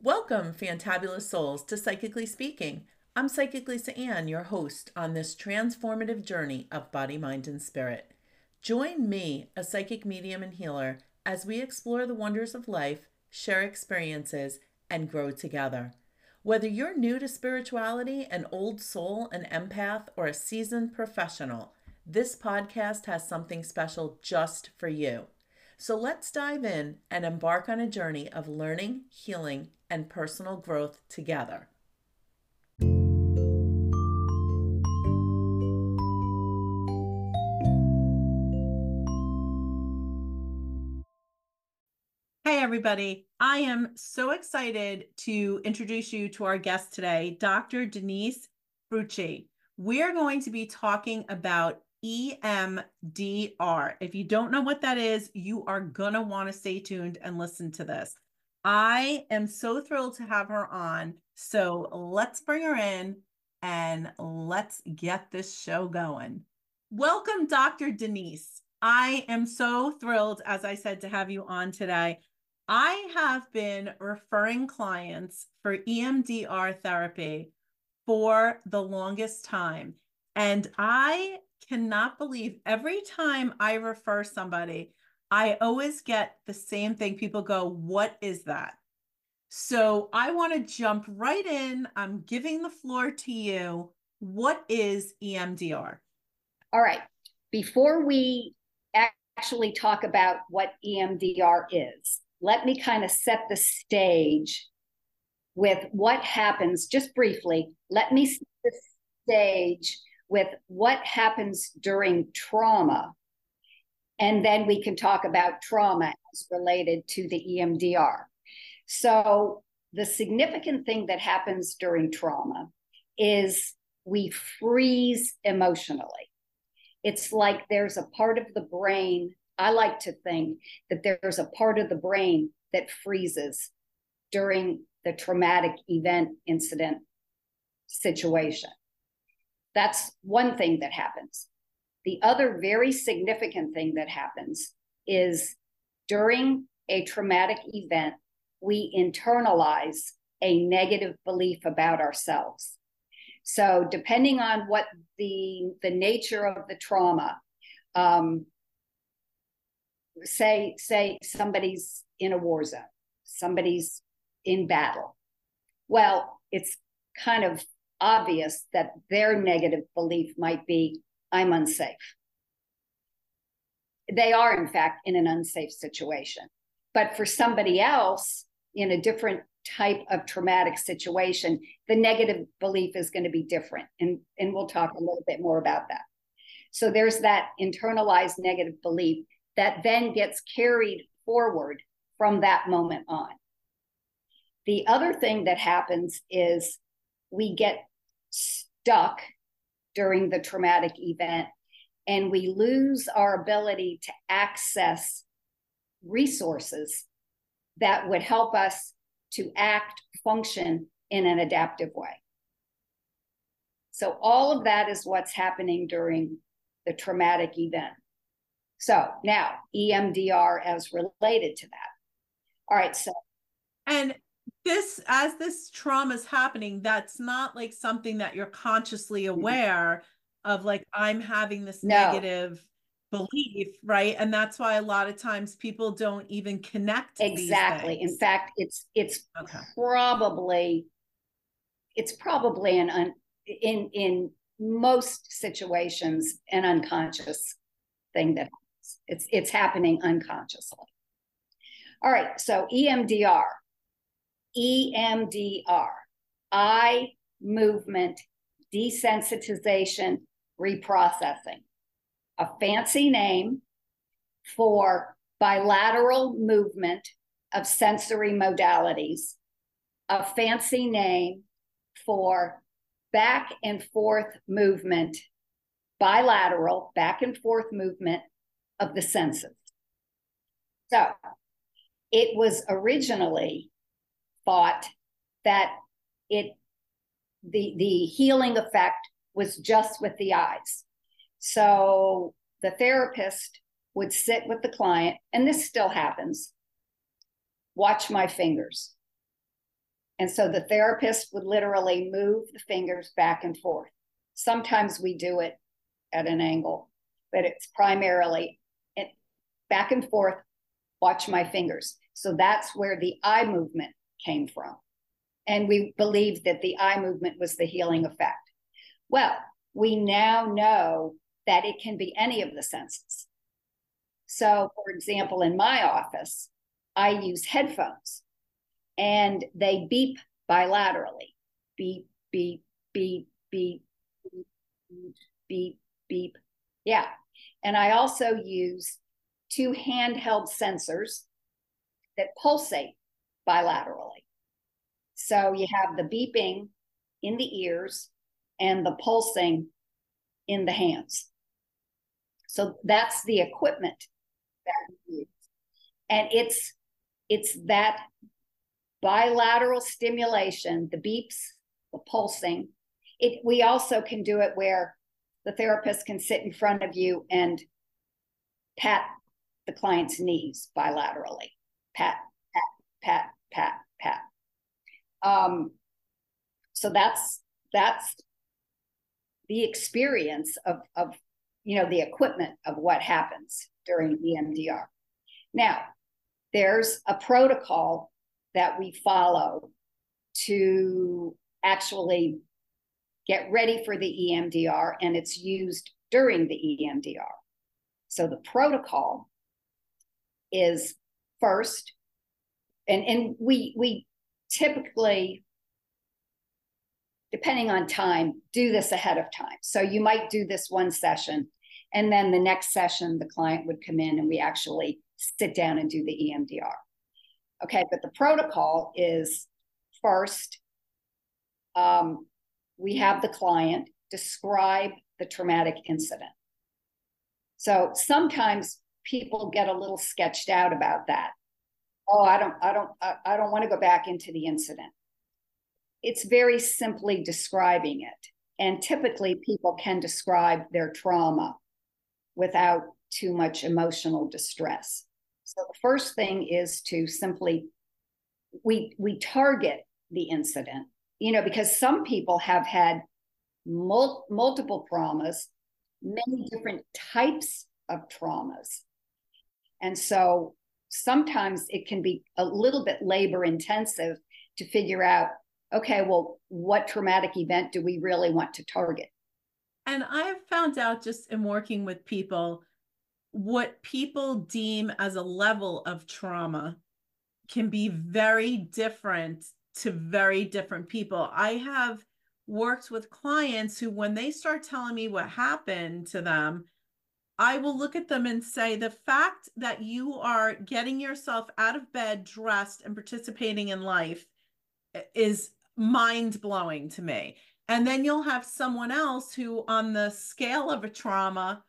Welcome, fantabulous souls, to Psychically Speaking. I'm Psychic Lisa Ann, your host on this transformative journey of body, mind, and spirit. Join me, a psychic medium and healer, as we explore the wonders of life, share experiences, and grow together. Whether you're new to spirituality, an old soul, an empath, or a seasoned professional, this podcast has something special just for you. So let's dive in and embark on a journey of learning, healing, and personal growth together. Hey, everybody. I am so excited to introduce you to our guest today, Dr. Denise Frutchey. We're going to be talking about EMDR. If you don't know what that is, you are going to want to stay tuned and listen to this. I am so thrilled to have her on. So let's bring her in and let's get this show going. Welcome, Dr. Denise. I am so thrilled, as I said, to have you on today. I have been referring clients for EMDR therapy for the longest time. And I cannot believe every time I refer somebody, I always get the same thing. People go, What is that? So I want to jump right in. I'm giving the floor to you. What is EMDR? All right. Before we actually talk about what EMDR is, let me kind of set the stage with what happens, just briefly. Let me set the stage with what happens during trauma and then we can talk about trauma as related to the EMDR. So, the significant thing that happens during trauma is we freeze emotionally. It's like there's a part of the brain, I like to think that there's a part of the brain that freezes during the traumatic event incident situation. That's one thing that happens. The other very significant thing that happens is during a traumatic event, we internalize a negative belief about ourselves. So, depending on what the the nature of the trauma, um, say say somebody's in a war zone, somebody's in battle. Well, it's kind of obvious that their negative belief might be I'm unsafe. They are, in fact, in an unsafe situation. But for somebody else in a different type of traumatic situation, the negative belief is going to be different. And, and we'll talk a little bit more about that. So there's that internalized negative belief that then gets carried forward from that moment on. The other thing that happens is we get stuck during the traumatic event and we lose our ability to access resources that would help us to act, function in an adaptive way. So, all of that is what's happening during the traumatic event. So, now EMDR as related to that. All right. So, and this as this trauma is happening that's not like something that you're consciously mm-hmm. aware of like i'm having this no. negative belief right and that's why a lot of times people don't even connect exactly in fact it's it's okay. probably it's probably an un, in in most situations an unconscious thing that happens. it's it's happening unconsciously all right so emdr EMDR, eye movement desensitization reprocessing, a fancy name for bilateral movement of sensory modalities, a fancy name for back and forth movement, bilateral back and forth movement of the senses. So it was originally thought that it the the healing effect was just with the eyes. So the therapist would sit with the client, and this still happens. Watch my fingers. And so the therapist would literally move the fingers back and forth. Sometimes we do it at an angle, but it's primarily back and forth, watch my fingers. So that's where the eye movement came from. And we believed that the eye movement was the healing effect. Well, we now know that it can be any of the senses. So, for example, in my office, I use headphones and they beep bilaterally beep, beep, beep, beep, beep, beep, beep. Yeah. And I also use two handheld sensors that pulsate bilaterally. So you have the beeping in the ears and the pulsing in the hands. So that's the equipment that we use. And it's it's that bilateral stimulation, the beeps, the pulsing. It we also can do it where the therapist can sit in front of you and pat the client's knees bilaterally. Pat, pat, pat, pat, pat. Um, so that's that's the experience of of you know the equipment of what happens during EMDR. Now, there's a protocol that we follow to actually get ready for the EMDR, and it's used during the EMDR. So the protocol is first, and, and we we typically, depending on time, do this ahead of time. So you might do this one session, and then the next session, the client would come in and we actually sit down and do the EMDR. Okay, but the protocol is first, um, we have the client describe the traumatic incident. So sometimes people get a little sketched out about that. Oh, I don't, I don't, I, I don't want to go back into the incident. It's very simply describing it. And typically people can describe their trauma without too much emotional distress. So the first thing is to simply we we target the incident, you know, because some people have had mul- multiple traumas, many different types of traumas. And so sometimes it can be a little bit labor intensive to figure out okay, well, what traumatic event do we really want to target? And I've found out just in working with people, what people deem as a level of trauma can be very different to very different people. I have worked with clients who, when they start telling me what happened to them, I will look at them and say, the fact that you are getting yourself out of bed, dressed, and participating in life is mind blowing to me. And then you'll have someone else who, on the scale of a trauma,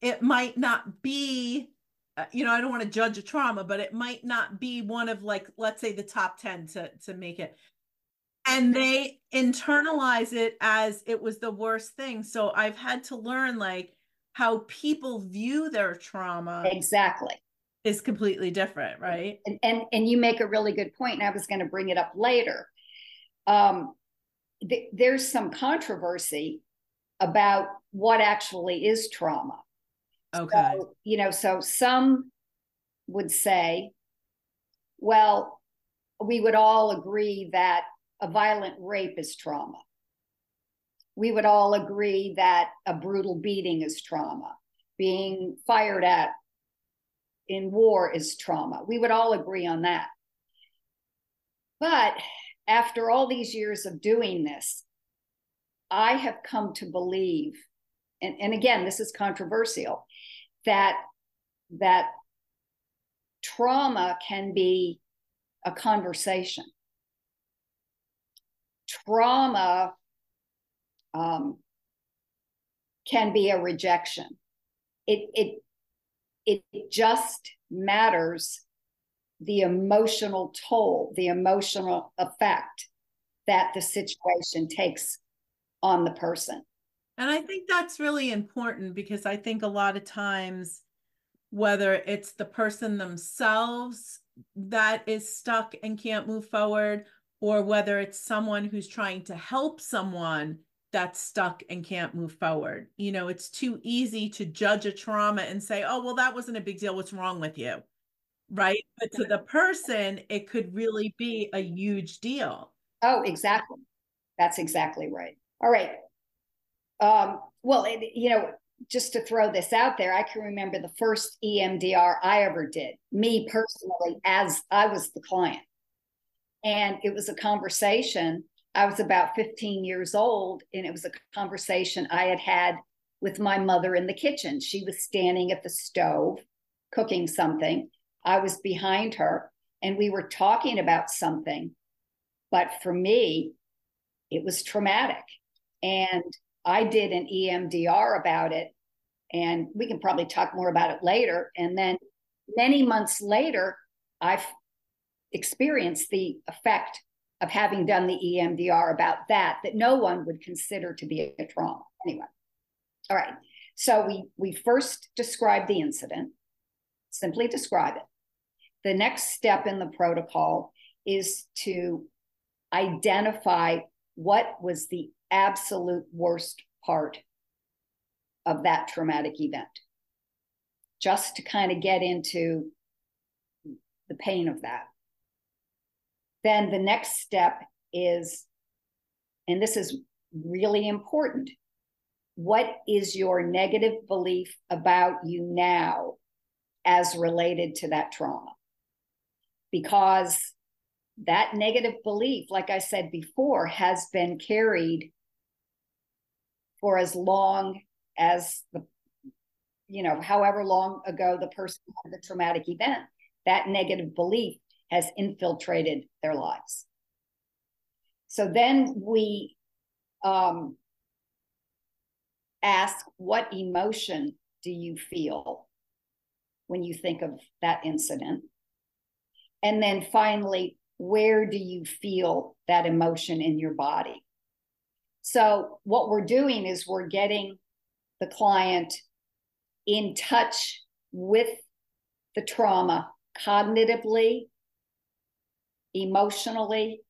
it might not be, uh, you know, I don't want to judge a trauma, but it might not be one of like, let's say the top 10 to, to make it. And they internalize it as it was the worst thing. So I've had to learn like, how people view their trauma exactly. is completely different right? and and, and you make a really good point and i was going to bring it up later. Um, th- there's some controversy about what actually is trauma. Okay. so, you know so some would say well we would all agree that a violent rape is trauma we would all agree that a brutal beating is trauma, being fired at in war is trauma. We would all agree on that. But after all these years of doing this, I have come to believe, and, and again, this is controversial, that that trauma can be a conversation. Trauma um, can be a rejection. It it it just matters the emotional toll, the emotional effect that the situation takes on the person. And I think that's really important because I think a lot of times, whether it's the person themselves that is stuck and can't move forward, or whether it's someone who's trying to help someone that's stuck and can't move forward. You know, it's too easy to judge a trauma and say, oh, well, that wasn't a big deal. What's wrong with you? Right. But to the person, it could really be a huge deal. Oh, exactly. That's exactly right. All right. Um, well, it, you know, just to throw this out there, I can remember the first EMDR I ever did, me personally, as I was the client. And it was a conversation. I was about 15 years old, and it was a conversation I had had with my mother in the kitchen. She was standing at the stove cooking something. I was behind her, and we were talking about something. But for me, it was traumatic. And I did an EMDR about it, and we can probably talk more about it later. And then many months later, I've experienced the effect of having done the EMDR about that, that no one would consider to be a trauma. Anyway, all right. So we we first describe the incident, simply describe it. The next step in the protocol is to identify what was the absolute worst part of that traumatic event, just to kind of get into the pain of that. Then the next step is, and this is really important, what is your negative belief about you now as related to that trauma? Because that negative belief, like I said before, has been carried for as long as the, you know, however long ago the person had the traumatic event. That negative belief has infiltrated their lives. So then we um, ask, what emotion do you feel when you think of that incident? And then finally, where do you feel that emotion in your body? So, what we're doing is we're getting the client in touch with the trauma cognitively, emotionally,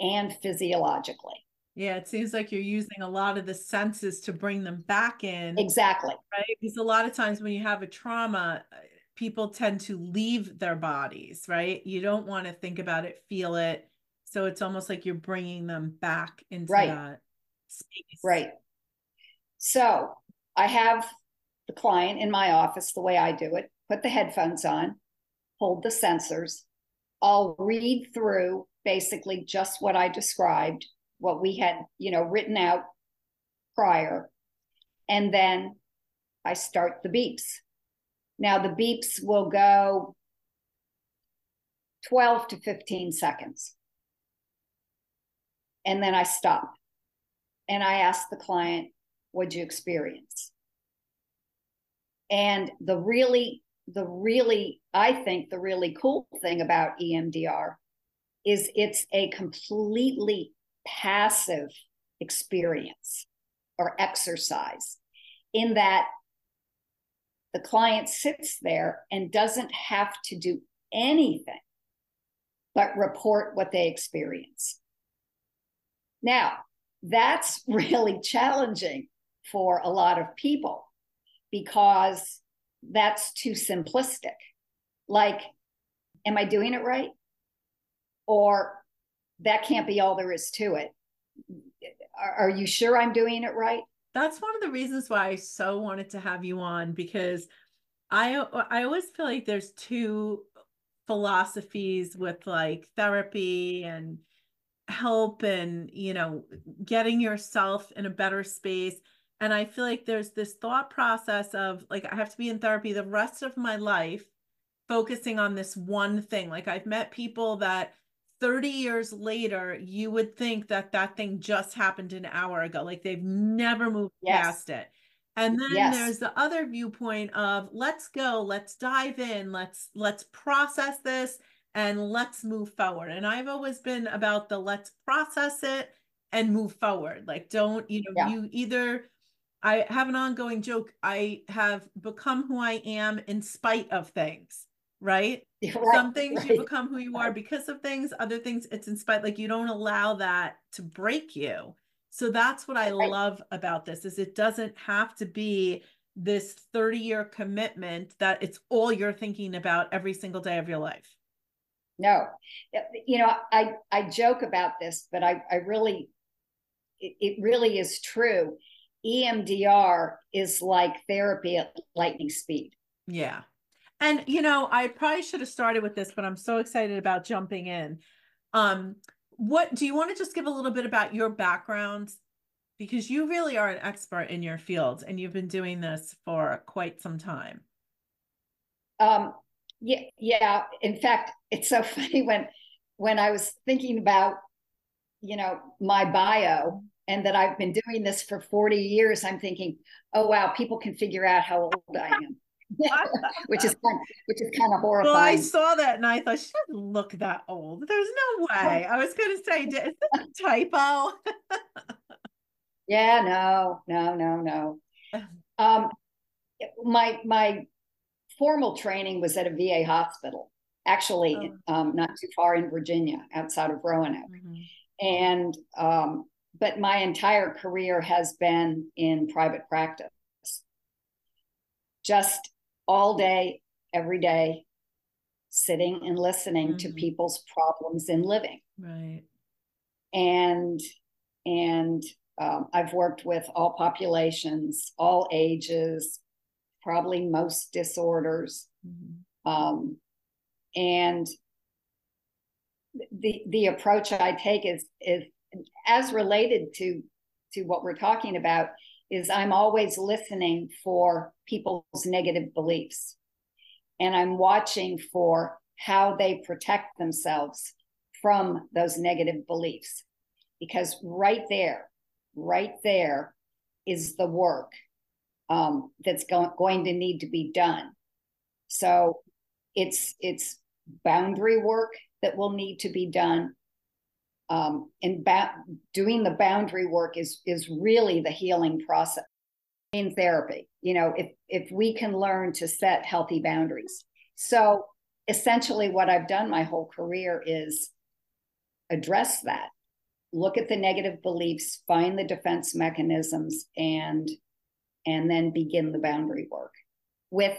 and physiologically. Yeah, it seems like you're using a lot of the senses to bring them back in. Exactly. Right. Because a lot of times when you have a trauma, uh, people tend to leave their bodies, right? You don't want to think about it, feel it. So it's almost like you're bringing them back into right. that space. Right. So I have the client in my office the way I do it, put the headphones on, hold the sensors. I'll read through basically just what I described, what we had, you know, written out prior. And then I start the beeps. Now, the beeps will go 12 to 15 seconds. And then I stop and I ask the client, What'd you experience? And the really, the really, I think the really cool thing about EMDR is it's a completely passive experience or exercise in that the client sits there and doesn't have to do anything but report what they experience. Now, that's really challenging for a lot of people because that's too simplistic. Like, am I doing it right? Or that can't be all there is to it. Are, are you sure I'm doing it right? that's one of the reasons why I so wanted to have you on because I I always feel like there's two philosophies with like therapy and help and you know getting yourself in a better space and I feel like there's this thought process of like I have to be in therapy the rest of my life focusing on this one thing like I've met people that 30 years later, you would think that that thing just happened an hour ago. Like they've never moved yes. past it. And then yes. there's the other viewpoint of let's go, let's dive in, let's let's process this and let's move forward. And I've always been about the let's process it and move forward. Like don't, you know, yeah. you either I have an ongoing joke. I have become who I am in spite of things right? Right, Some things right. you become who you are because of things, other things it's in spite, like you don't allow that to break you. So that's what I Right. love about this is it doesn't have to be this 30 year commitment that it's all you're thinking about every single day of your life. No, you know, I I joke about this, but I I really, it, it really is true. EMDR is like therapy at lightning speed. Yeah. And you know, I probably should have started with this, but I'm so excited about jumping in. Um, what do you want to just give a little bit about your background? Because you really are an expert in your field and you've been doing this for quite some time. Um, yeah, yeah. In fact, it's so funny when when I was thinking about, you know, my bio and that I've been doing this for 40 years, I'm thinking, oh wow, people can figure out how old I am. which is kind of, which is kind of horrifying. Well, I saw that and I thought she doesn't look that old. There's no way. I was going to say, is this a typo? yeah, no, no, no, no. Um, my my formal training was at a VA hospital, actually, oh. um, not too far in Virginia, outside of Roanoke, mm-hmm. and um, but my entire career has been in private practice. Just all day, every day, sitting and listening mm-hmm. to people's problems in living. Right. And and um, I've worked with all populations, all ages, probably most disorders, mm-hmm. um, and the the approach I take is is as related to to what we're talking about is I'm always listening for people's negative beliefs. And I'm watching for how they protect themselves from those negative beliefs. Because right there, right there is the work um, that's go- going to need to be done. So it's it's boundary work that will need to be done um, and ba- doing the boundary work is is really the healing process. In therapy you know if if we can learn to set healthy boundaries. So essentially what i've done my whole career is address that. Look at the negative beliefs find the defense mechanisms and and then begin the boundary work with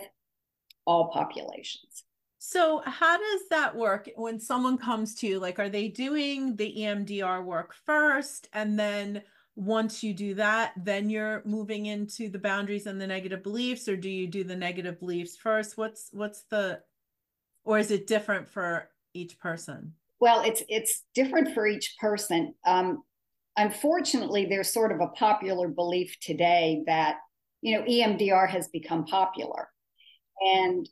all populations so, how does that work when someone comes to you? Like, are they doing the EMDR work first? And then once you do that, then you're moving into the boundaries and the negative beliefs, or do you do the negative beliefs first? What's what's the or is it different for each person? Well, it's it's different for each person. Um, unfortunately, there's sort of a popular belief today that you know EMDR has become popular, and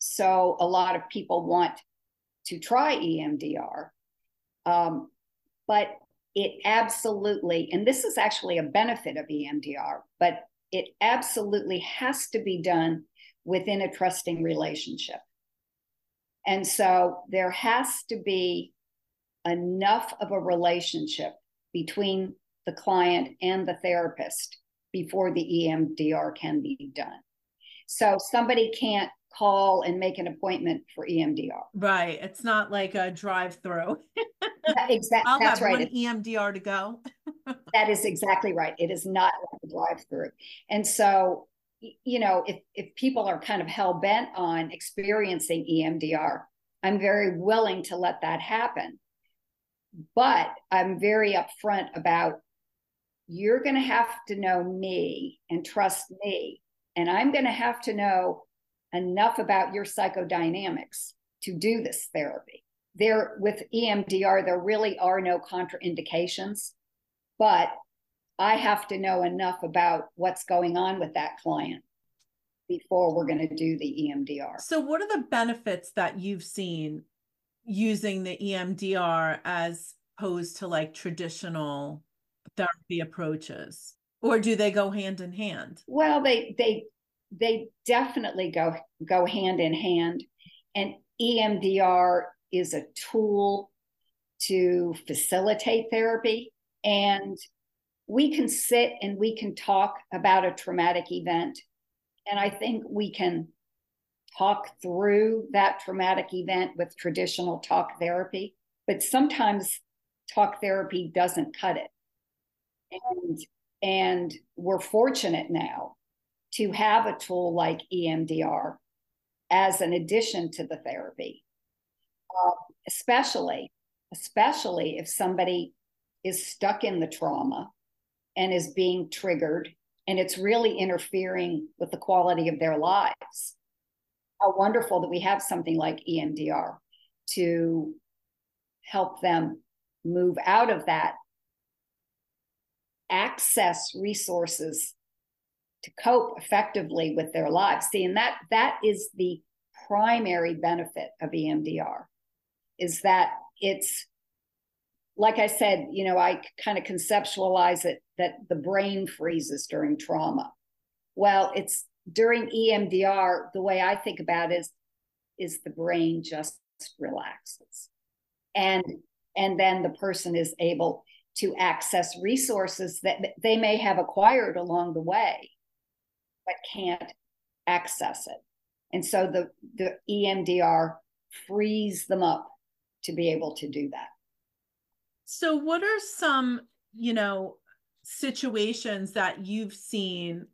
so a lot of people want to try EMDR. Um, but it absolutely, and this is actually a benefit of EMDR, but it absolutely has to be done within a trusting relationship. And so there has to be enough of a relationship between the client and the therapist before the EMDR can be done. So somebody can't call and make an appointment for EMDR. Right. It's not like a drive through. exactly. I'll That's have right. one EMDR to go. that is exactly right. It is not like a drive through. And so, you know, if, if people are kind of hell bent on experiencing EMDR, I'm very willing to let that happen. But I'm very upfront about you're going to have to know me and trust me. And I'm going to have to know enough about your psychodynamics to do this therapy. There, with EMDR, there really are no contraindications, but I have to know enough about what's going on with that client before we're going to do the EMDR. So, what are the benefits that you've seen using the EMDR as opposed to like traditional therapy approaches? Or do they go hand in hand? Well, they they they definitely go go hand in hand. And EMDR is a tool to facilitate therapy. And we can sit and we can talk about a traumatic event. And I think we can talk through that traumatic event with traditional talk therapy, but sometimes talk therapy doesn't cut it. And and we're fortunate now to have a tool like EMDR as an addition to the therapy, uh, especially especially if somebody is stuck in the trauma and is being triggered and it's really interfering with the quality of their lives. How wonderful that we have something like EMDR to help them move out of that, access resources to cope effectively with their lives. See, and that that is the primary benefit of EMDR is that it's like I said, you know, I kind of conceptualize it that the brain freezes during trauma. Well, it's during EMDR, the way I think about it is, is the brain just relaxes. And and then the person is able to access resources that they may have acquired along the way, but can't access it. And so the, the EMDR frees them up to be able to do that. So, what are some, you know, situations that you've seen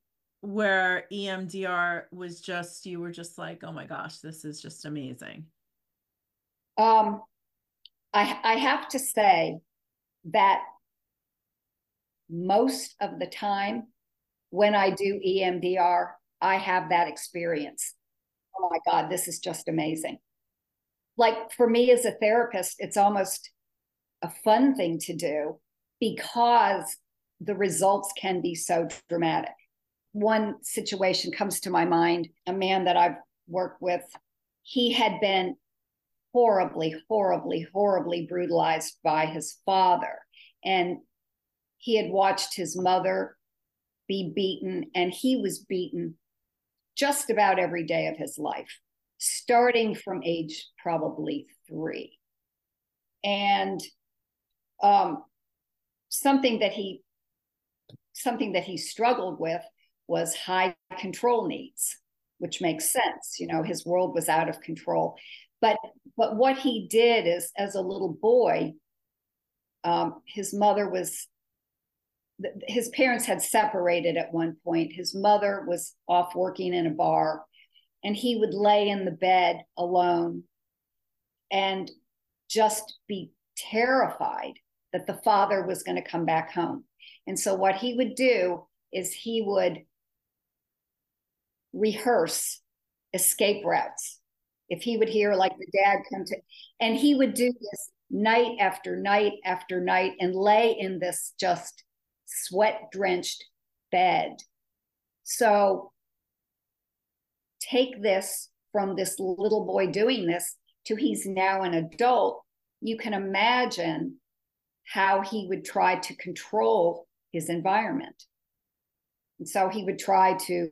where EMDR was just, you were just like, oh my gosh, this is just amazing? Um, I, I have to say that most of the time when I do EMDR, I have that experience. Oh my God, this is just amazing. Like for me as a therapist, it's almost a fun thing to do because the results can be so dramatic. One situation comes to my mind a man that I've worked with, he had been horribly, horribly, horribly brutalized by his father. And he had watched his mother be beaten, and he was beaten just about every day of his life, starting from age probably three. And um, something that he something that he struggled with was high control needs which makes sense you know his world was out of control but but what he did is as a little boy um, his mother was his parents had separated at one point his mother was off working in a bar and he would lay in the bed alone and just be terrified that the father was going to come back home. And so what he would do is he would rehearse escape routes. If he would hear like the dad come to, and he would do this night after night after night and lay in this just sweat drenched bed. So take this from this little boy doing this to he's now an adult. You can imagine how he would try to control his environment. And so he would try to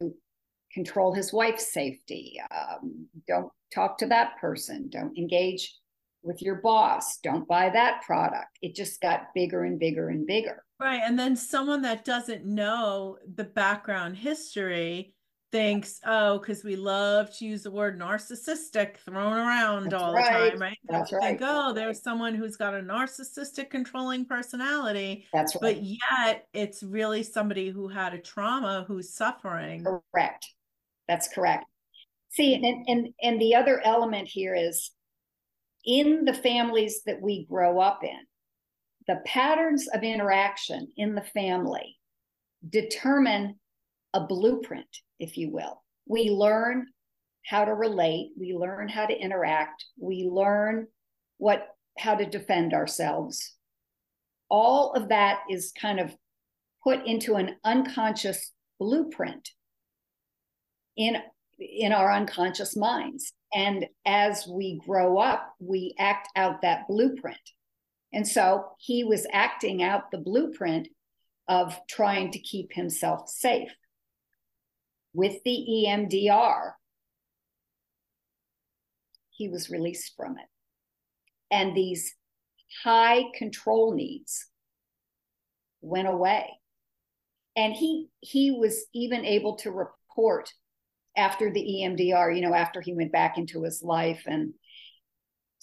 control his wife's safety. Um, don't talk to that person. Don't engage with your boss. Don't buy that product. It just got bigger and bigger and bigger. Right. And then someone that doesn't know the background history thinks, oh, because we love to use the word narcissistic thrown around That's all right. the time, right? That's Think, right. oh, there's someone who's got a narcissistic controlling personality. That's right. But yet it's really somebody who had a trauma who's suffering. Correct. That's correct. See, and, and and the other element here is in the families that we grow up in, the patterns of interaction in the family determine a blueprint if you will. We learn how to relate, we learn how to interact, we learn what how to defend ourselves. All of that is kind of put into an unconscious blueprint in in our unconscious minds and as we grow up we act out that blueprint and so he was acting out the blueprint of trying to keep himself safe with the EMDR, he was released from it. And these high control needs went away. And he he was even able to report after the EMDR, you know, after he went back into his life and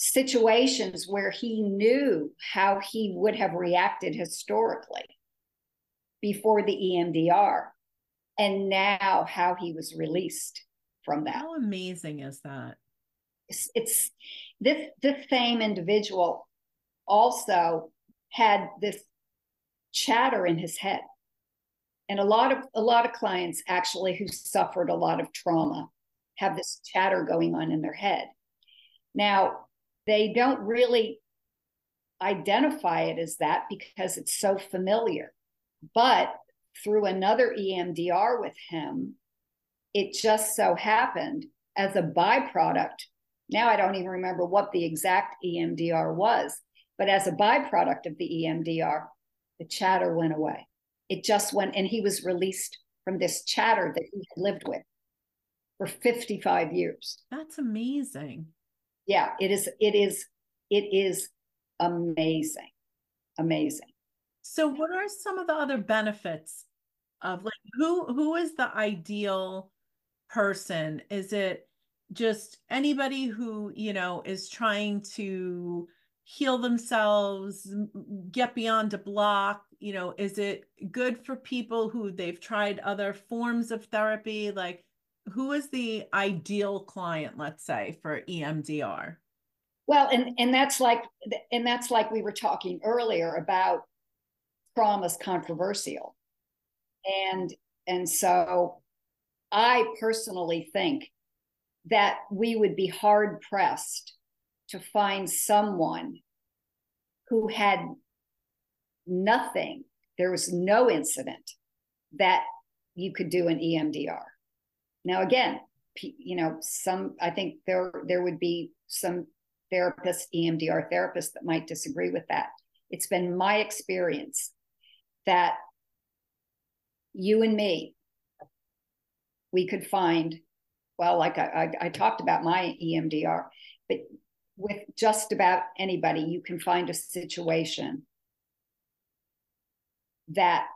situations where he knew how he would have reacted historically before the EMDR and now how he was released from that. How amazing is that? It's, it's this this same individual also had this chatter in his head and a lot of a lot of clients actually who suffered a lot of trauma have this chatter going on in their head now they don't really identify it as that because it's so familiar but through another EMDR with him it just so happened as a byproduct now i don't even remember what the exact EMDR was but as a byproduct of the EMDR the chatter went away it just went, and he was released from this chatter that he had lived with for 55 years. That's amazing. Yeah, it is. It is. It is amazing. Amazing. So, what are some of the other benefits of like who who is the ideal person? Is it just anybody who you know is trying to heal themselves, get beyond a block, you know is it good for people who they've tried other forms of therapy like who is the ideal client let's say for emdr well and and that's like and that's like we were talking earlier about trauma's controversial and and so i personally think that we would be hard pressed to find someone who had nothing, there was no incident that you could do an EMDR. Now, again, you know, some I think there there would be some therapists, EMDR therapists that might disagree with that. It's been my experience that you and me, we could find, well, like I, I, I talked about my EMDR, but with just about anybody, you can find a situation that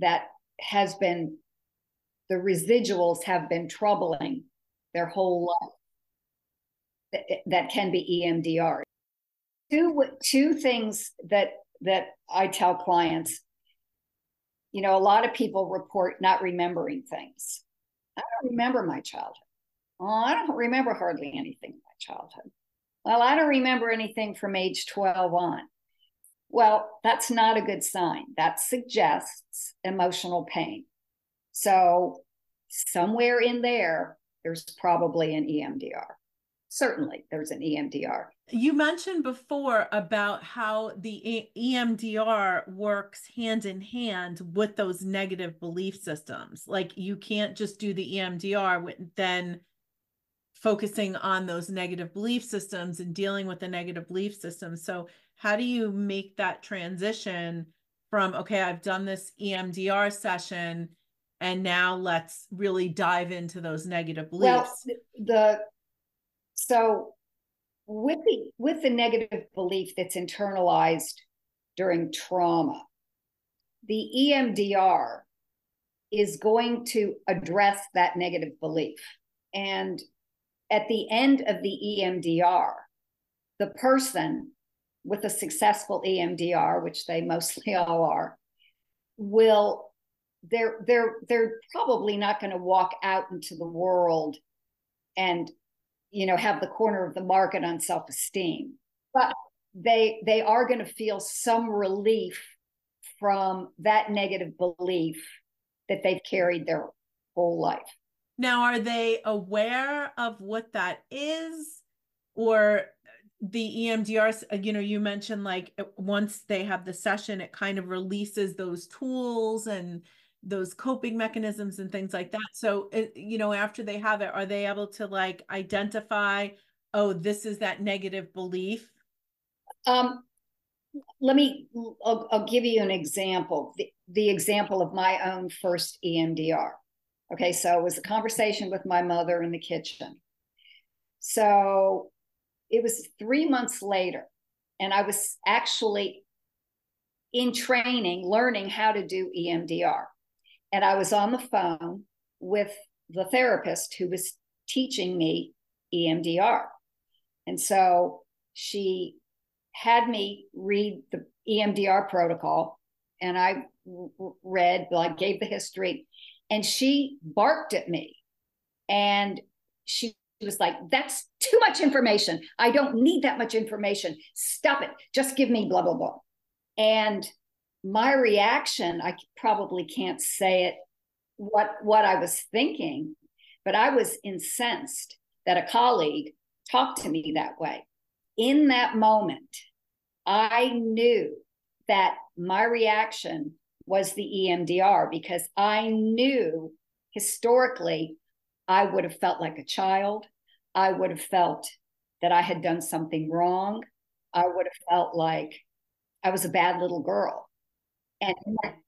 that has been the residuals have been troubling their whole life that, can be EMDR. Two two things that that I tell clients, you know, a lot of people report not remembering things. I don't remember my childhood. Oh, I don't remember hardly anything in my childhood. Well, I don't remember anything from age 12 on. Well, that's not a good sign. That suggests emotional pain. So, somewhere in there, there's probably an EMDR. Certainly, there's an EMDR. You mentioned before about how the EMDR works hand in hand with those negative belief systems. Like, you can't just do the EMDR with then focusing on those negative belief systems and dealing with the negative belief systems. So, how do you make that transition from okay i've done this emdr session and now let's really dive into those negative beliefs. well the so with the with the negative belief that's internalized during trauma the emdr is going to address that negative belief. And at the end of the emdr the person with a successful EMDR, which they mostly all are, will they're they're they're probably not going to walk out into the world and you know have the corner of the market on self-esteem. But they they are going to feel some relief from that negative belief that they've carried their whole life. Now are they aware of what that is? Or the EMDRs, uh, you know, you mentioned like once they have the session, it kind of releases those tools and those coping mechanisms and things like that. So, uh, you know, after they have it, are they able to like identify, oh, this is that negative belief? Um, let me, I'll, I'll give you an example. The, the example of my own first EMDR. Okay, so it was a conversation with my mother in the kitchen. So it was three months later, and I was actually in training, learning how to do EMDR. And I was on the phone with the therapist who was teaching me EMDR. And so she had me read the EMDR protocol, and I read, I gave the history, and she barked at me. And she was like, That's too much information. I don't need that much information. Stop it. Just give me blah, blah, blah. And my reaction, I probably can't say it what what I was thinking, but I was incensed that a colleague talked to me that way. In that moment, I knew that my reaction was the EMDR because I knew historically I would have felt like a child. I would have felt that I had done something wrong. I would have felt like I was a bad little girl. And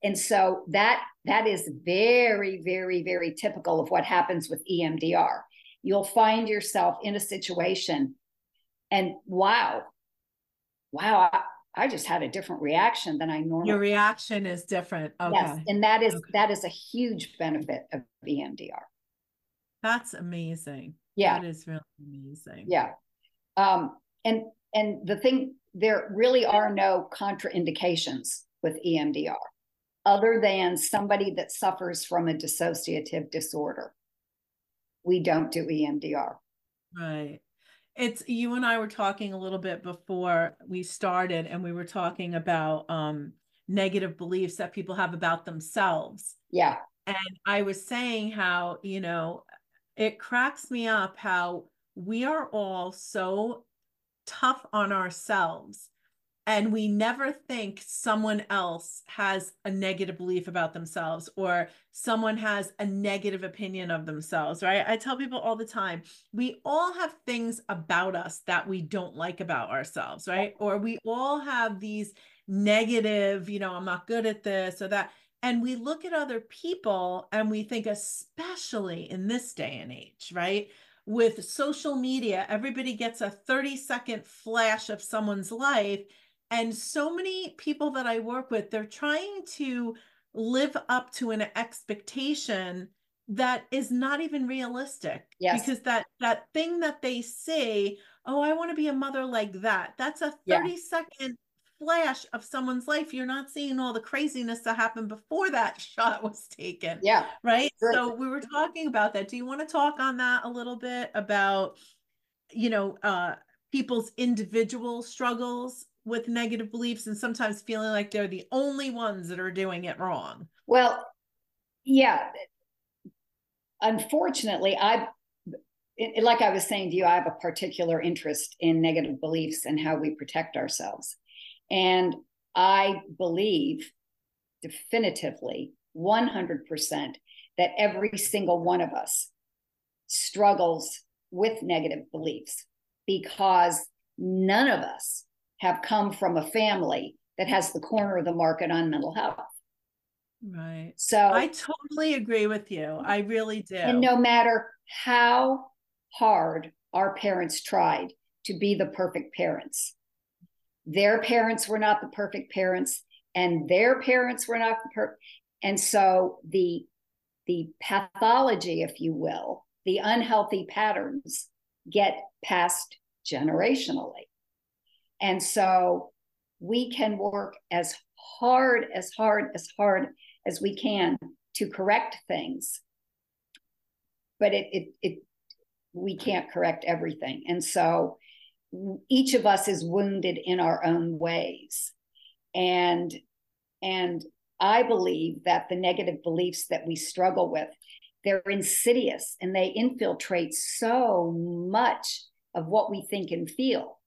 and so that that is very very very typical of what happens with EMDR. You'll find yourself in a situation and wow. Wow, I, I just had a different reaction than I normally. Your reaction is different. Okay. Yes, and that is okay. that is a huge benefit of EMDR. That's amazing. Yeah. That is really amazing. Yeah. Um, and and the thing there really are no contraindications with EMDR other than somebody that suffers from a dissociative disorder. We don't do EMDR. Right. It's you and I were talking a little bit before we started, and we were talking about um, negative beliefs that people have about themselves. Yeah. And I was saying how, you know, it cracks me up how we are all so tough on ourselves and we never think someone else has a negative belief about themselves or someone has a negative opinion of themselves right i tell people all the time we all have things about us that we don't like about ourselves right or we all have these negative you know i'm not good at this or that and we look at other people and we think, especially in this day and age, right? With social media, everybody gets a 30 second flash of someone's life. And so many people that I work with, they're trying to live up to an expectation that is not even realistic yes. because that that thing that they say oh i want to be a mother like that that's a 30 yeah. second flash of someone's life, you're not seeing all the craziness that happened before that shot was taken. Yeah. Right. Sure. So we were talking about that. Do you want to talk on that a little bit about, you know, uh, people's individual struggles with negative beliefs and sometimes feeling like they're the only ones that are doing it wrong? Well, yeah. Unfortunately, I like I was saying to you, I have a particular interest in negative beliefs and how we protect ourselves. And I believe definitively 100% that every single one of us struggles with negative beliefs because none of us have come from a family that has the corner of the market on mental health. Right. So I totally agree with you. I really do. And no matter how hard our parents tried to be the perfect parents, their parents were not the perfect parents and their parents were not perfect and so the the pathology if you will the unhealthy patterns get passed generationally and so we can work as hard as hard as hard as we can to correct things. But it it, it we can't correct everything. And so each of us is wounded in our own ways. And and i believe that the negative beliefs that we struggle with they're insidious and they infiltrate so much of what we think and feel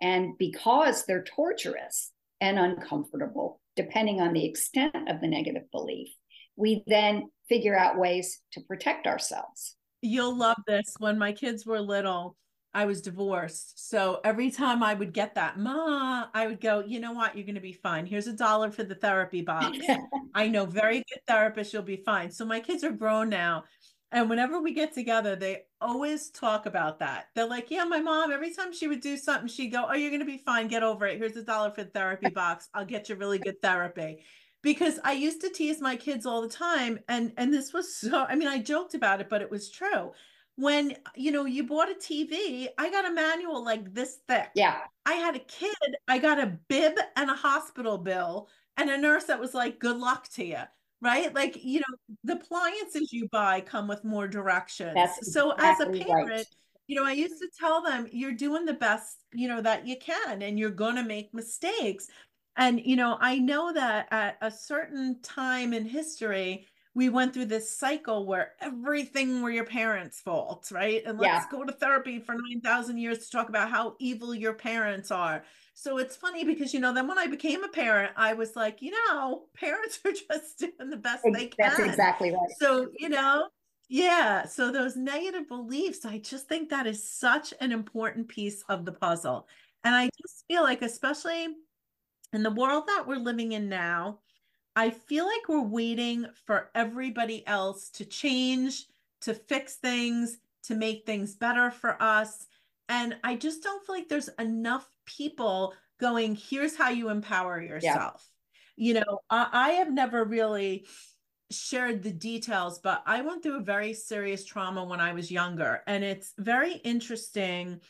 and because they're torturous and uncomfortable depending on the extent of the negative belief we then figure out ways to protect ourselves you'll love this when my kids were little I was divorced. So every time I would get that, Ma, I would go, you know what? You're going to be fine. Here's a dollar for the therapy box. I know very good therapist. You'll be fine. So my kids are grown now. And whenever we get together, they always talk about that. They're like, yeah, my mom, every time she would do something, she'd go, oh, you're going to be fine. Get over it. Here's a dollar for the therapy box. I'll get you really good therapy because I used to tease my kids all the time and and this was so I mean I joked about it but it was true. When you know you bought a TV, I got a manual like this thick. Yeah. I had a kid, I got a bib and a hospital bill and a nurse that was like good luck to you. Right? Like, you know, the appliances you buy come with more directions. That's so exactly as a parent, right. you know, I used to tell them you're doing the best, you know, that you can and you're going to make mistakes and, you know, I know that at a certain time in history, we went through this cycle where everything were your parents' fault, right? And let's yeah. go to therapy for 9,000 years to talk about how evil your parents are. So it's funny because, you know, then when I became a parent, I was like, you know, parents are just doing the best they can. That's exactly right. So, you know, yeah. So those negative beliefs, I just think that is such an important piece of the puzzle. And I just feel like, especially in the world that we're living in now, I feel like we're waiting for everybody else to change, to fix things, to make things better for us. And I just don't feel like there's enough people going, here's how you empower yourself. Yeah. You know, I, I have never really shared the details, but I went through a very serious trauma when I was younger. And it's very interesting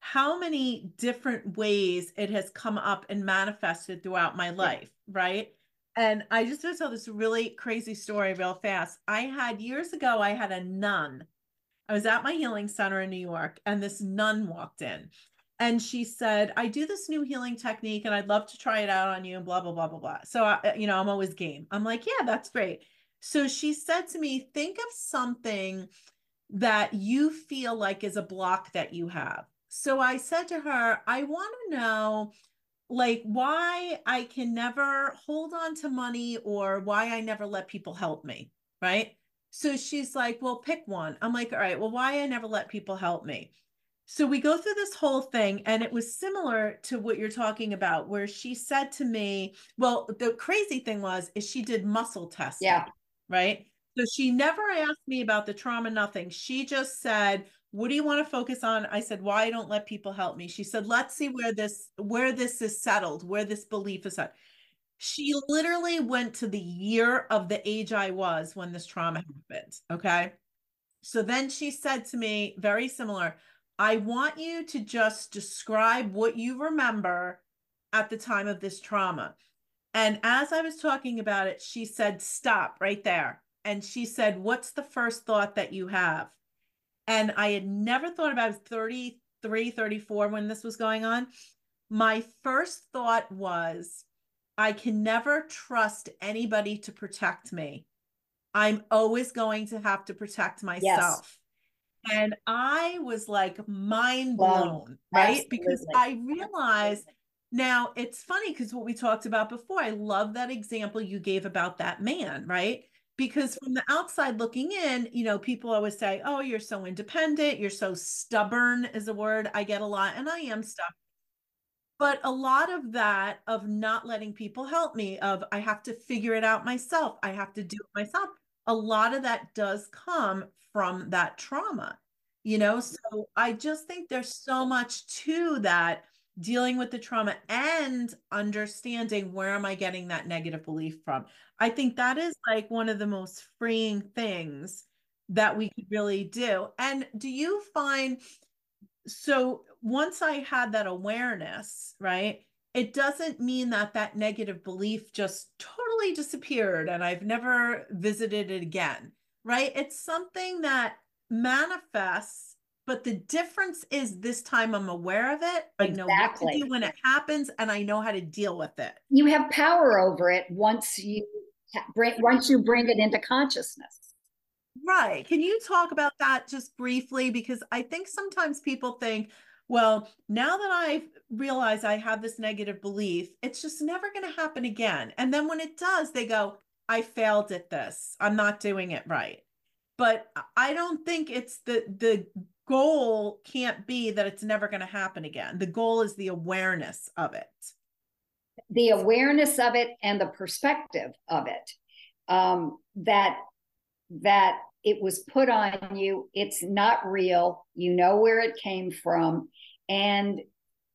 how many different ways it has come up and manifested throughout my life, yeah. right? And I just want to tell this really crazy story real fast. I had years ago, I had a nun. I was at my healing center in New York, and this nun walked in. And she said, I do this new healing technique and I'd love to try it out on you and blah, blah, blah, blah, blah. So, I, you know, I'm always game. I'm like, yeah, that's great. So she said to me, think of something that you feel like is a block that you have. So I said to her, I want to know like why I can never hold on to money or why I never let people help me. Right. So she's like, well, pick one. I'm like, all right, well, why I never let people help me. So we go through this whole thing, and it was similar to what you're talking about, where she said to me, well, the crazy thing was, is she did muscle testing. Yeah. Right. So she never asked me about the trauma, nothing. She just said, what do you want to focus on? I said why don't let people help me? She said let's see where this where this is settled where this belief is at she literally went to the year of the age i was when this trauma happened okay? So then she said to me very similar i want you to just describe what you remember at the time of this trauma. And as i was talking about it she said stop right there. And she said what's the first thought that you have and I had never thought about 33, 34 when this was going on. My first thought was, I can never trust anybody to protect me. I'm always going to have to protect myself. Yes. And I was like mind blown, wow. right? Absolutely. Because I realized now it's funny because what we talked about before, I love that example you gave about that man, right? Because from the outside looking in you know people always say oh you're so independent you're so stubborn is a word i get a lot and i am stubborn but a lot of that of not letting people help me of i have to figure it out myself i have to do it myself a lot of that does come from that trauma you know? Mm. So i just think there's so much to that dealing with the trauma and understanding where am I getting that negative belief from. I think that is like one of the most freeing things that we could really do. And do you find so once I had that awareness, right? It doesn't mean that that negative belief just totally disappeared and I've never visited it again, right? It's something that manifests but the difference is this time I'm aware of it. I know what to do when it happens, and I know how to deal with it. You have power over it once you bring once you bring it into consciousness. Right. Can you talk about that just briefly? Because I think sometimes people think, well, now that I realize I have this negative belief, it's just never going to happen again. And then when it does, they go, I failed at this. I'm not doing it right. But I don't think it's the the goal can't be that it's never going to happen again. The goal is the awareness of it. The awareness of it and the perspective of it. Um, that that it was put on you. It's not real. You know where it came from, and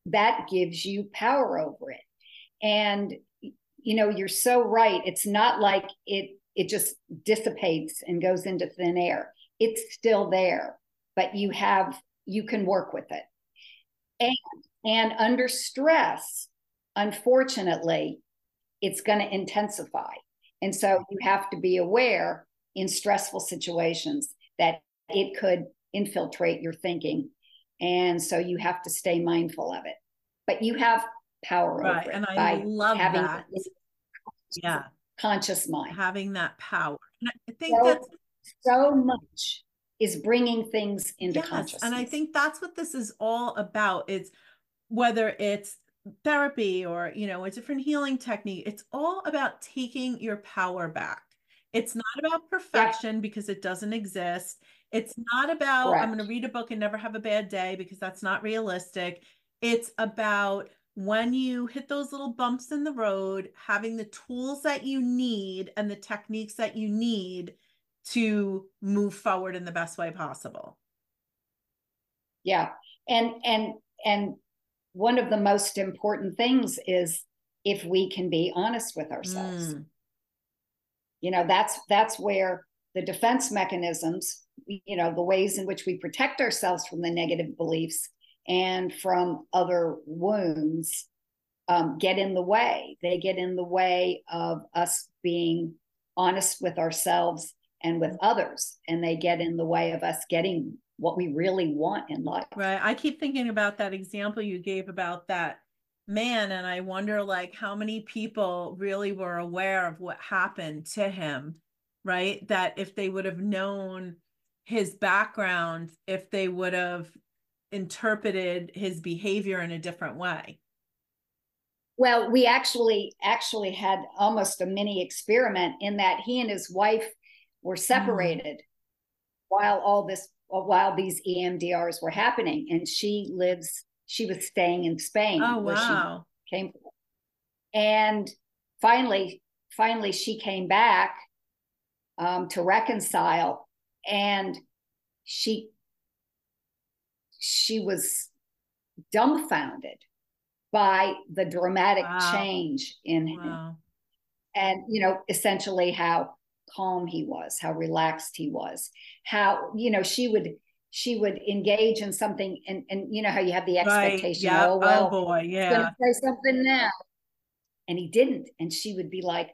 that gives you power over it. And you know, you're so right. It's not like it it just dissipates and goes into thin air. It's still there, but you have you can work with it. And and under stress, unfortunately, it's going to intensify. And so you have to be aware in stressful situations that it could infiltrate your thinking. And so you have to stay mindful of it. But you have power right. over it. And I love having that. Yeah. Conscious mind. Having that power. And I think so, that's so much is bringing things into yes, consciousness. And I think that's what this is all about. It's whether it's therapy or, you know, a different healing technique, it's all about taking your power back. It's not about perfection yeah. because it doesn't exist. It's not about, Correct. I'm going to read a book and never have a bad day because that's not realistic. It's about when you hit those little bumps in the road, having the tools that you need and the techniques that you need to move forward in the best way possible. Yeah. And and and one of the most important things is if we can be honest with ourselves. Mm. You know, that's that's where the defense mechanisms, you know, the ways in which we protect ourselves from the negative beliefs and from other wounds um, get in the way. They get in the way of us being honest with ourselves and with others, and they get in the way of us getting what we really want in life. Right. I keep thinking about that example you gave about that man, and I wonder like how many people really were aware of what happened to him, right? That if they would have known his background, if they would have interpreted his behavior in a different way well we actually actually had almost a mini experiment in that he and his wife were mm. separated mm. while all this while these EMDRs were happening and she lives she was staying in Spain oh wow. came and finally finally she came back um, to reconcile and she she was dumbfounded by the dramatic wow. change in him. And you know essentially how calm he was how relaxed he was how you know she would she would engage in something and and you know how you have the expectation right. Oh, oh well oh boy yeah. say something now. And he didn't. And she would be like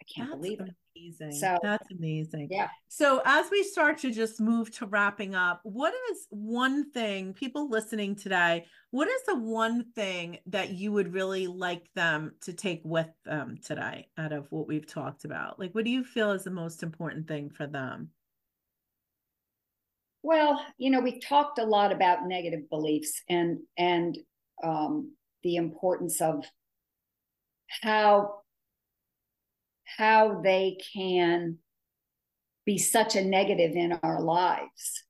i can't That's believe it amazing. So that's amazing. Yeah. So as we start to just move to wrapping up, what is one thing people listening today, what is the one thing that you would really like them to take with them today out of what we've talked about? Like what do you feel is the most important thing for them? Well, you know, we've talked a lot about negative beliefs and and um, the importance of how how they can be such a negative in our lives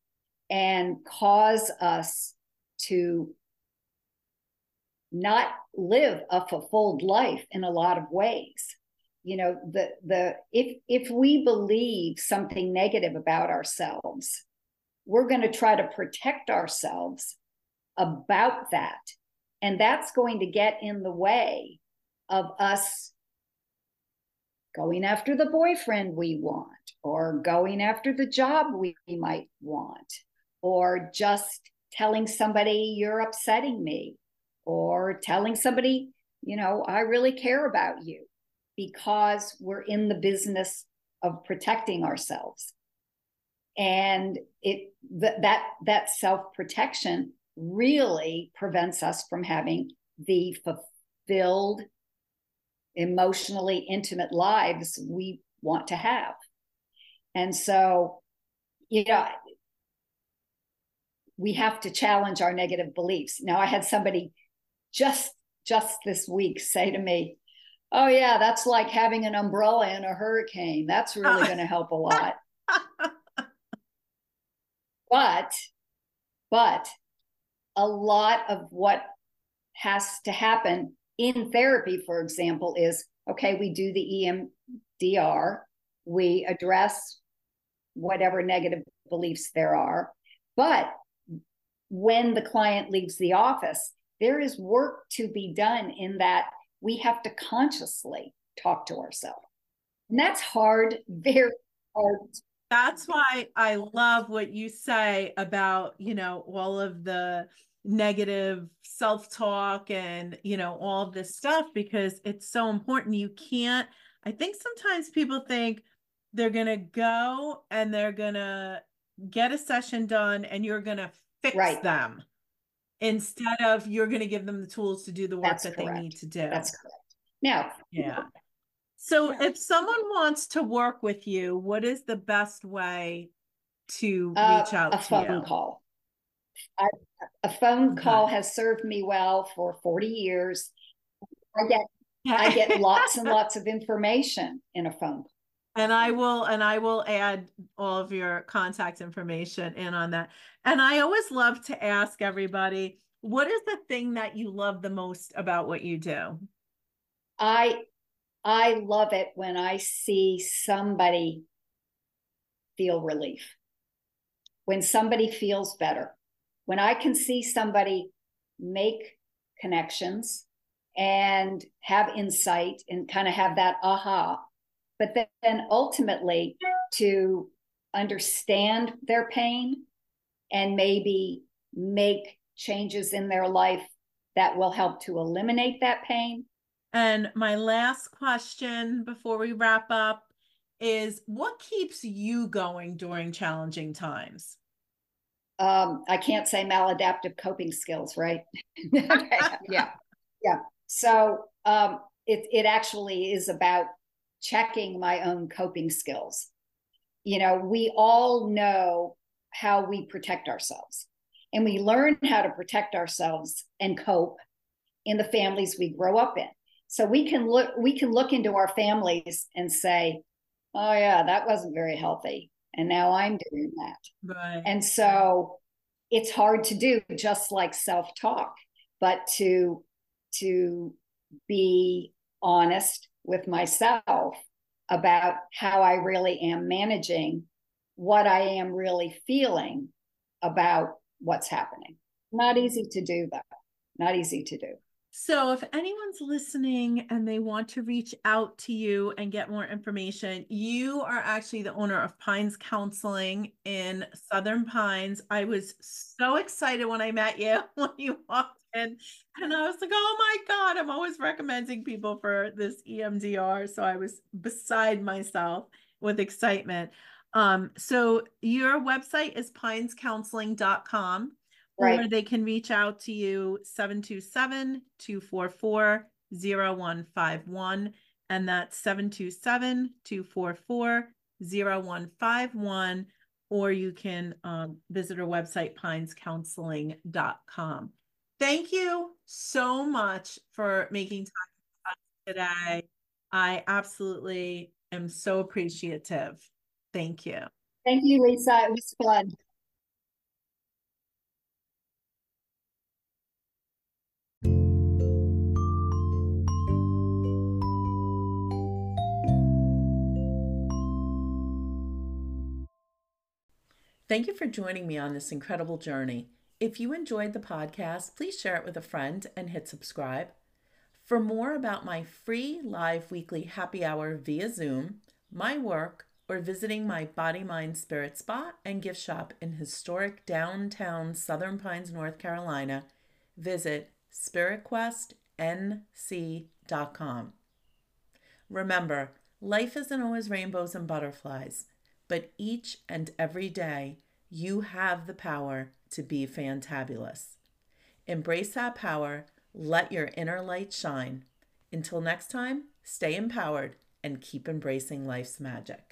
and cause us to not live a fulfilled life in a lot of ways. You know the the if if we believe something negative about ourselves we're going to try to protect ourselves about that. And that's going to get in the way of us going after the boyfriend we want, or going after the job we might want, or just telling somebody you're upsetting me, or telling somebody, you know, I really care about you because we're in the business of protecting ourselves. And it th- that that self-protection really prevents us from having the fulfilled emotionally intimate lives we want to have. And so, you know, we have to challenge our negative beliefs. Now, I had somebody just just this week say to me, "Oh yeah, that's like having an umbrella in a hurricane. That's really going to help a lot." but but a lot of what has to happen in therapy, for example, is okay, we do the EMDR, we address whatever negative beliefs there are. But when the client leaves the office, there is work to be done in that we have to consciously talk to ourselves. And that's hard, very hard. That's why I love what you say about, you know, all of the negative self-talk and, you know, all this stuff because it's so important. You can't, I think sometimes people think they're going to go and they're going to get a session done and you're going to fix right. them instead of you're going to give them the tools to do the work That's that correct. they need to do. That's correct. Now, yeah. So yeah. if someone wants to work with you, what is the best way to uh, reach out a phone call. I, a phone call has served me well for 40 years. I get I get lots and lots of information in a phone call. And I will and I will add all of your contact information in on that. And I always love to ask everybody, what is the thing that you love the most about what you do? I I love it when I see somebody feel relief. When somebody feels better. When I can see somebody make connections and have insight and kind of have that aha. But then ultimately to understand their pain and maybe make changes in their life that will help to eliminate that pain and my last question before we wrap up is what keeps you going during challenging times? Um, I can't say maladaptive coping skills, right? yeah. Yeah. So um, it, it actually is about checking my own coping skills. You know, we all know how we protect ourselves, and we learn how to protect ourselves and cope in the families we grow up in. So we can look we can look into our families and say, oh yeah, that wasn't very healthy. And now I'm doing that. Right. And so it's hard to do just like self-talk, but to to be honest with myself about how I really am managing what I am really feeling about what's happening. Not easy to do that. Not easy to do. So, if anyone's listening and they want to reach out to you and get more information, you are actually the owner of Pines Counseling in Southern Pines. I was so excited when I met you when you walked in, and I was like, oh my God, I'm always recommending people for this EMDR. So, I was beside myself with excitement. Um, so, your website is pinescounseling.com right. or they can reach out to you 727 244 0151. And that's 727 244 0151. Or you can um, visit our website, pinescounseling.com. Thank you so much for making time today. I absolutely am so appreciative. Thank you. Thank you, Lisa. It was fun. Thank you for joining me on this incredible journey. If you enjoyed the podcast, please share it with a friend and hit subscribe. For more about my free live weekly happy hour via Zoom, my work, or visiting my Body, Mind, Spirit Spa and gift shop in historic downtown Southern Pines, North Carolina, visit spiritquestnc.com. Remember, life isn't always rainbows and butterflies but each and every day you have the power to be fantabulous. Embrace that power, let your inner light shine. Until next time, stay empowered and keep embracing life's magic.